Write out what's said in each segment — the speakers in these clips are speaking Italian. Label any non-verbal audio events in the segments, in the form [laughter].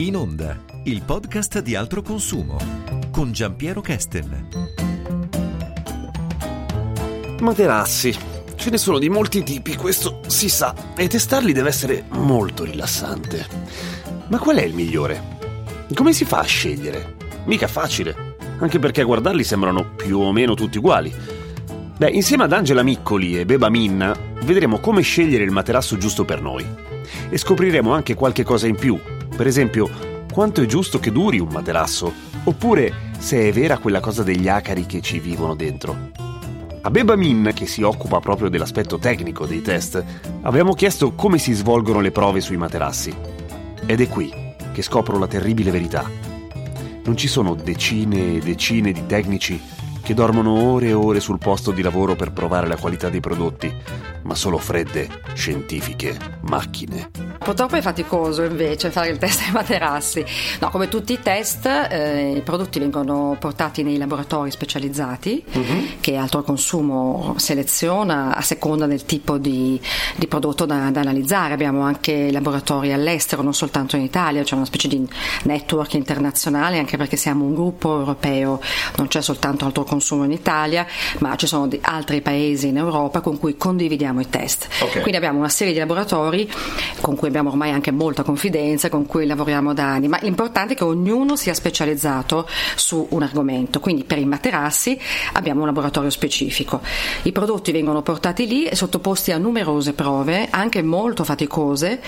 In onda, il podcast di altro consumo con Giampiero Kesten. Materassi. Ce ne sono di molti tipi, questo si sa, e testarli deve essere molto rilassante. Ma qual è il migliore? Come si fa a scegliere? Mica facile, anche perché a guardarli sembrano più o meno tutti uguali. Beh, insieme ad Angela Miccoli e Beba Minna vedremo come scegliere il materasso giusto per noi. E scopriremo anche qualche cosa in più, per esempio, quanto è giusto che duri un materasso? Oppure se è vera quella cosa degli acari che ci vivono dentro. A Beba Min, che si occupa proprio dell'aspetto tecnico dei test, abbiamo chiesto come si svolgono le prove sui materassi. Ed è qui che scopro la terribile verità. Non ci sono decine e decine di tecnici che dormono ore e ore sul posto di lavoro per provare la qualità dei prodotti, ma solo fredde, scientifiche macchine. Purtroppo è faticoso invece fare il test ai materassi. No, come tutti i test, eh, i prodotti vengono portati nei laboratori specializzati uh-huh. che Altro Consumo seleziona a seconda del tipo di, di prodotto da, da, analizzare. Abbiamo anche laboratori all'estero, non soltanto in Italia, c'è una specie di network internazionale anche perché siamo un gruppo europeo, non c'è soltanto Altro Consumo in Italia, ma ci sono altri paesi in Europa con cui condividiamo i test. Okay. Quindi abbiamo una serie di laboratori con cui abbiamo ormai anche molta confidenza, con cui lavoriamo da anni, ma l'importante è che ognuno sia specializzato su un argomento. Quindi per i materassi abbiamo un laboratorio specifico. I prodotti vengono portati lì e sottoposti a numerose prove, anche molto faticose.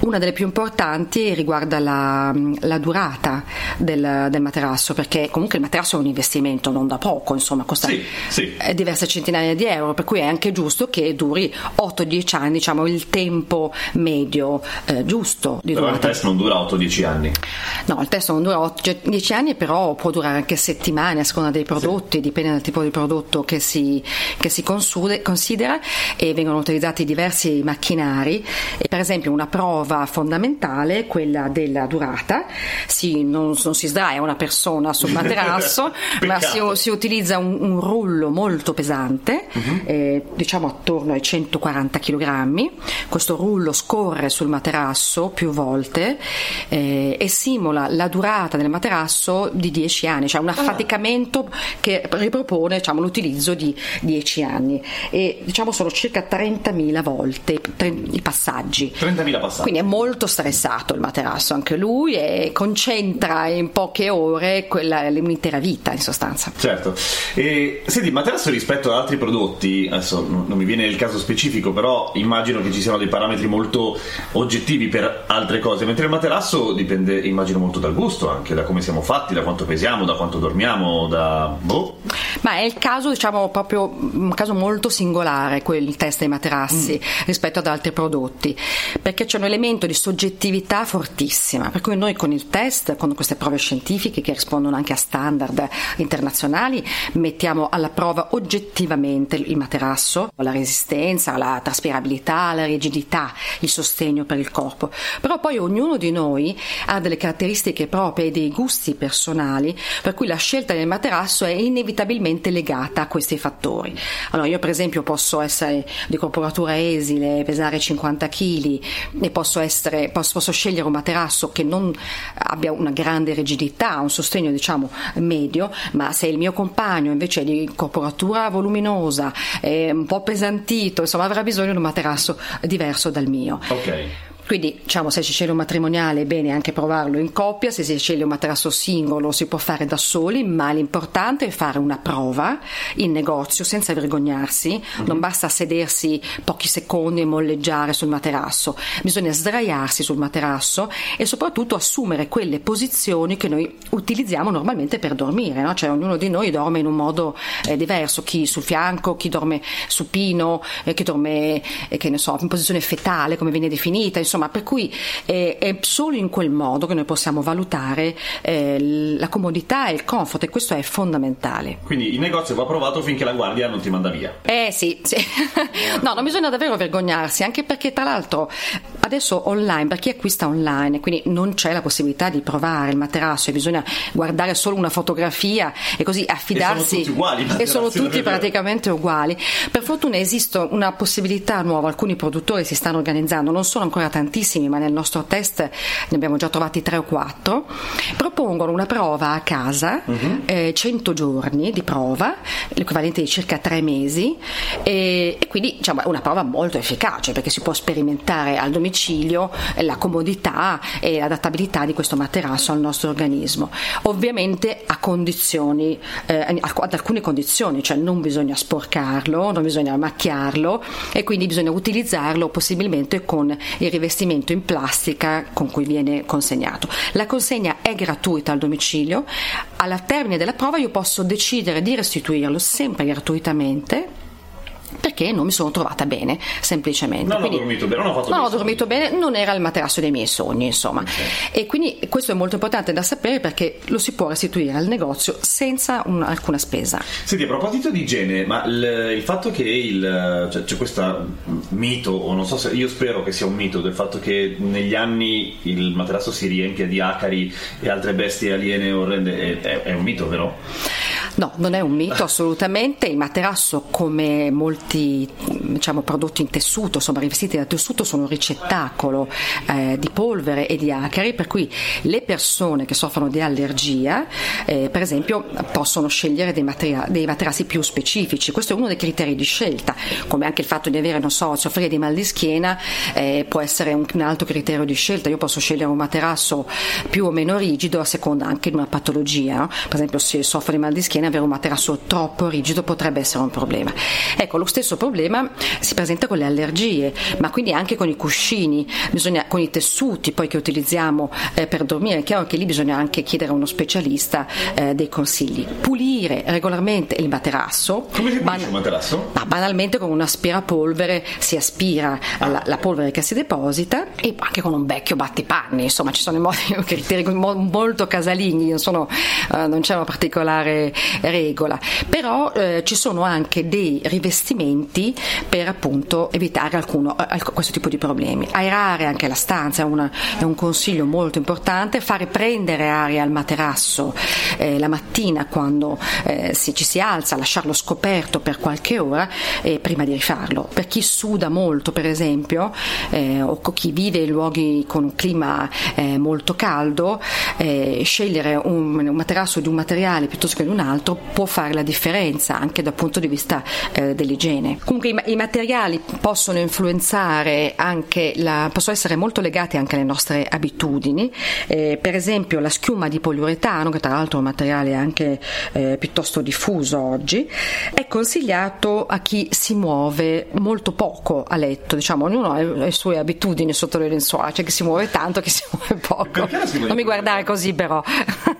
Una delle più importanti riguarda la, la durata del, del, materasso, perché comunque il materasso è un investimento non da poco, insomma, costa sì, sì. diverse centinaia di euro, per cui è anche giusto che duri 8-10 anni, diciamo il tempo medio eh, giusto di però durata. il test non dura 8-10 anni no il test non dura 8-10 anni però può durare anche settimane a seconda dei prodotti sì. dipende dal tipo di prodotto che si, che si consude, considera e vengono utilizzati diversi macchinari e per esempio una prova fondamentale quella della durata si, non, non, si sdraia una persona sul materasso [laughs] ma si, si, utilizza un, un, rullo molto pesante uh-huh. eh, diciamo attorno ai 140 kg questo rullo scorre sul materasso più volte eh, e simula la durata del materasso di 10 anni, cioè un ah. affaticamento che ripropone diciamo, l'utilizzo di 10 anni e diciamo sono circa 30.000 volte i passaggi. 30.000 passaggi. Quindi è molto stressato il materasso anche lui e concentra in poche ore quella, l'intera vita in sostanza. Certo. E, senti, il materasso rispetto ad altri prodotti, adesso non mi viene il caso specifico, però immagino che ci siano dei parametri molto oggettivi per altre cose, mentre il materasso dipende, immagino, molto dal gusto, anche da come siamo fatti, da quanto pesiamo, da quanto dormiamo, da... Boh. Ma è il caso, diciamo, proprio un caso molto singolare, quel test dei materassi mm. rispetto ad altri prodotti, perché c'è un elemento di soggettività fortissima, per cui noi con il test, con queste prove scientifiche che rispondono anche a standard internazionali, mettiamo alla prova oggettivamente il materasso, la resistenza, la traspirabilità, la rigidità, il sostegno per il corpo. Però poi ognuno di noi ha delle caratteristiche proprie e dei gusti personali, per cui la scelta del materasso è inevitabilmente legata a questi fattori. Allora, io per esempio posso essere di corporatura esile, pesare 50 kg e posso, essere, posso, posso scegliere un materasso che non abbia una grande rigidità, un sostegno diciamo medio, ma se il mio compagno invece è di corporatura voluminosa, un po' pesantito, insomma avrà bisogno di un materasso diverso dal mio. Ok. Quindi, diciamo, se si sceglie un matrimoniale è bene anche provarlo in coppia, se si sceglie un materasso singolo si può fare da soli, ma l'importante è fare una prova in negozio senza vergognarsi, mm-hmm. non basta sedersi pochi secondi e molleggiare sul materasso, bisogna sdraiarsi sul materasso e soprattutto assumere quelle posizioni che noi utilizziamo normalmente per dormire, no? cioè ognuno di noi dorme in un modo eh, diverso, chi sul fianco, chi dorme supino, eh, chi dorme, eh, che ne so, in posizione fetale come viene definita, insomma insomma per cui eh, è solo in quel modo che noi possiamo valutare eh, la comodità e il comfort e questo è fondamentale. Quindi il negozio va provato finché la guardia non ti manda via. Eh sì, sì. [laughs] no, non bisogna davvero vergognarsi, anche perché tra l'altro adesso online, per chi acquista online, quindi non c'è la possibilità di provare il materasso e bisogna guardare solo una fotografia e così affidarsi. E sono tutti uguali. E sono tutti praticamente uguali. Per fortuna esiste una possibilità nuova, alcuni produttori si stanno organizzando, non sono ancora tanti tantissimi, ma nel nostro test ne abbiamo già trovati tre o quattro, propongono una prova a casa, uh-huh. eh, 100 giorni di prova, l'equivalente di circa tre mesi, e, e quindi diciamo, è una prova molto efficace perché si può sperimentare al domicilio la comodità e l'adattabilità di questo materasso al nostro organismo. Ovviamente a condizioni, eh, ad alcune condizioni, cioè non bisogna sporcarlo, non bisogna macchiarlo e quindi bisogna utilizzarlo possibilmente con il rivestimento in plastica con cui viene consegnato. La consegna è gratuita al domicilio, alla termine della prova io posso decidere di restituirlo sempre gratuitamente perché non mi sono trovata bene, semplicemente. Non quindi, ho dormito bene, non ho fatto Non ho dormito bene, non era il materasso dei miei sogni, insomma. Okay. E quindi questo è molto importante da sapere perché lo si può restituire al negozio senza un, alcuna spesa. Senti, a proposito di igiene, ma il, il fatto che il, cioè, c'è questo mito, o non so se io spero che sia un mito, del fatto che negli anni il materasso si riempia di acari e altre bestie aliene orrende, è, è, è un mito, vero? No, non è un mito [laughs] assolutamente. Il materasso, come molti diciamo, prodotti in tessuto, insomma rivestiti da tessuto, sono un ricettacolo eh, di polvere e di acari, per cui le persone che soffrono di allergia, eh, per esempio, possono scegliere dei, materia- dei, materassi più specifici. Questo è uno dei criteri di scelta, come anche il fatto di avere, non so, soffrire di mal di schiena eh, può essere un, un altro criterio di scelta. Io posso scegliere un materasso più o meno rigido a seconda anche di una patologia. No? Per esempio, se soffro di mal di schiena avere un materasso troppo rigido potrebbe essere un problema. Ecco, lo stesso problema si presenta con le allergie, ma quindi anche con i cuscini, bisogna, con i tessuti poi che utilizziamo eh, per dormire. È chiaro che lì bisogna anche chiedere a uno specialista eh, dei consigli. Pulire regolarmente il materasso. Come si pulisce ban- il materasso? Ma banalmente con un aspirapolvere si aspira ah. la, la, polvere che si deposita e anche con un vecchio battipanni, insomma ci sono i modi, [laughs] criteri molto casalinghi, non, sono, uh, non c'è una particolare regola, però eh, ci sono anche dei rivestimenti per appunto evitare alcuno, eh, questo tipo di problemi. Aerare anche la stanza è, una, è, un consiglio molto importante, fare prendere aria al materasso eh, la mattina quando eh, si, ci si alza, lasciarlo scoperto per qualche ora eh, prima di rifarlo. Per chi suda molto per esempio eh, o chi vive in luoghi con un clima molto caldo, scegliere un, un materasso di un materiale piuttosto che di un altro può fare la differenza anche dal punto di vista eh, dell'igiene. Comunque i, i, materiali possono influenzare anche la, possono essere molto legati anche alle nostre abitudini, eh, per esempio la schiuma di poliuretano, che tra l'altro è un materiale anche eh, piuttosto diffuso oggi, è consigliato a chi si muove molto poco a letto, diciamo ognuno ha le sue abitudini sotto le lenzuola, c'è chi si muove tanto, chi si muove poco. Non mi guardare così però.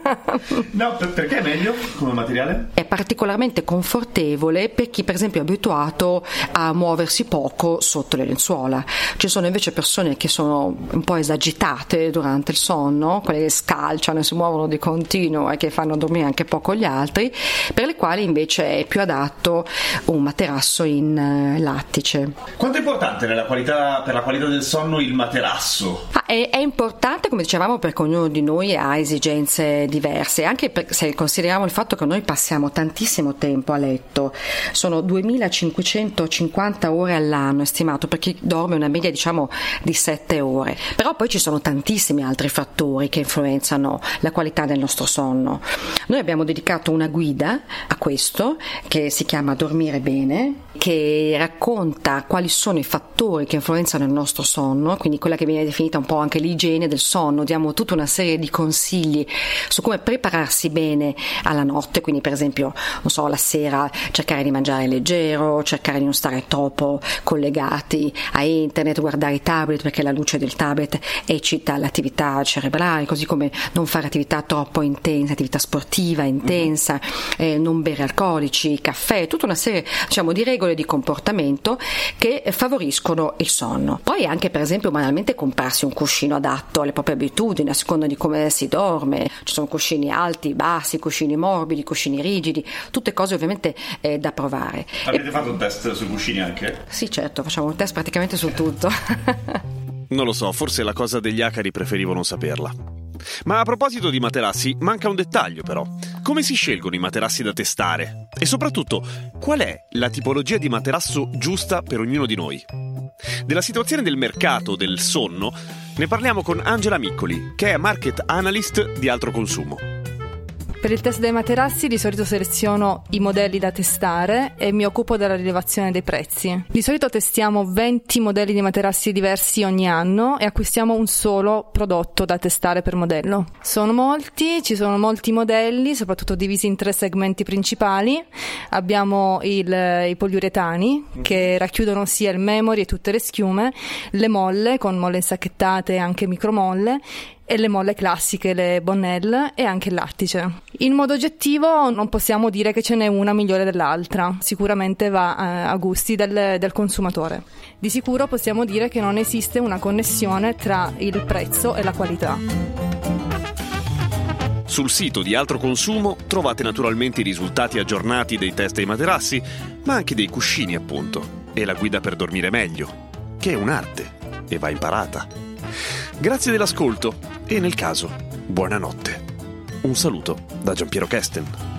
[laughs] no, perché è meglio come materiale? È particolarmente confortevole per chi per esempio è abituato a muoversi poco sotto le lenzuola. Ci sono invece persone che sono un po' esagitate durante il sonno, quelle che scalciano e si muovono di continuo e che fanno dormire anche poco gli altri, per le quali invece è più adatto un materasso in eh, lattice. Quanto è importante qualità, per la qualità del sonno il materasso? È, è, importante, come dicevamo, perché ognuno di noi ha esigenze diverse, anche per, se consideriamo il fatto che noi passiamo tantissimo tempo a letto, sono 2550 ore all'anno stimato per chi dorme una media diciamo di 7 ore, però poi ci sono tantissimi altri fattori che influenzano la qualità del nostro sonno. Noi abbiamo dedicato una guida a questo che si chiama Dormire bene, che racconta quali sono i fattori che influenzano il nostro sonno, quindi quella che viene definita un po' anche l'igiene del sonno, diamo tutta una serie di consigli su come prepararsi bene alla notte, quindi per esempio, non so, la sera cercare di mangiare leggero, cercare di non stare troppo collegati a internet, guardare i tablet perché la luce del tablet eccita l'attività cerebrale, così come non fare attività troppo intensa, attività sportiva intensa, eh, non bere alcolici, caffè, tutta una serie diciamo, di regole di comportamento che favoriscono il sonno. Poi anche per esempio banalmente comprarsi un cuscino adatto alle proprie abitudini, a seconda di come si dorme, ci sono cuscini alti, bassi, cuscini morbidi, cuscini cuscini rigidi, tutte cose ovviamente eh, da provare. Avete e... fatto un test sui cuscini anche? Sì, certo, facciamo un test praticamente su tutto. [laughs] [laughs] non lo so, forse la cosa degli acari preferivo non saperla. Ma a proposito di materassi, manca un dettaglio però. Come si scelgono i materassi da testare? E soprattutto, qual è la tipologia di materasso giusta per ognuno di noi? Della situazione del mercato del sonno ne parliamo con Angela Miccoli, che è market analyst di altro consumo. Per il test dei materassi di solito seleziono i modelli da testare e mi occupo della rilevazione dei prezzi. Di solito testiamo 20 modelli di materassi diversi ogni anno e acquistiamo un solo prodotto da testare per modello. Sono molti, ci sono molti modelli, soprattutto divisi in tre segmenti principali. Abbiamo il, i poliuretani che racchiudono sia il memory e tutte le schiume, le molle con molle insacchettate e anche micromolle e le molle classiche, le bonnelle e anche il lattice. In modo oggettivo non possiamo dire che ce n'è una migliore dell'altra, sicuramente va eh, a gusti del, del consumatore. Di sicuro possiamo dire che non esiste una connessione tra il prezzo e la qualità. Sul sito di Altro Consumo trovate naturalmente i risultati aggiornati dei test dei materassi, ma anche dei cuscini appunto, e la guida per dormire meglio, che è un'arte e va imparata. Grazie dell'ascolto e nel caso, buonanotte. Un saluto da Giampiero Kesten.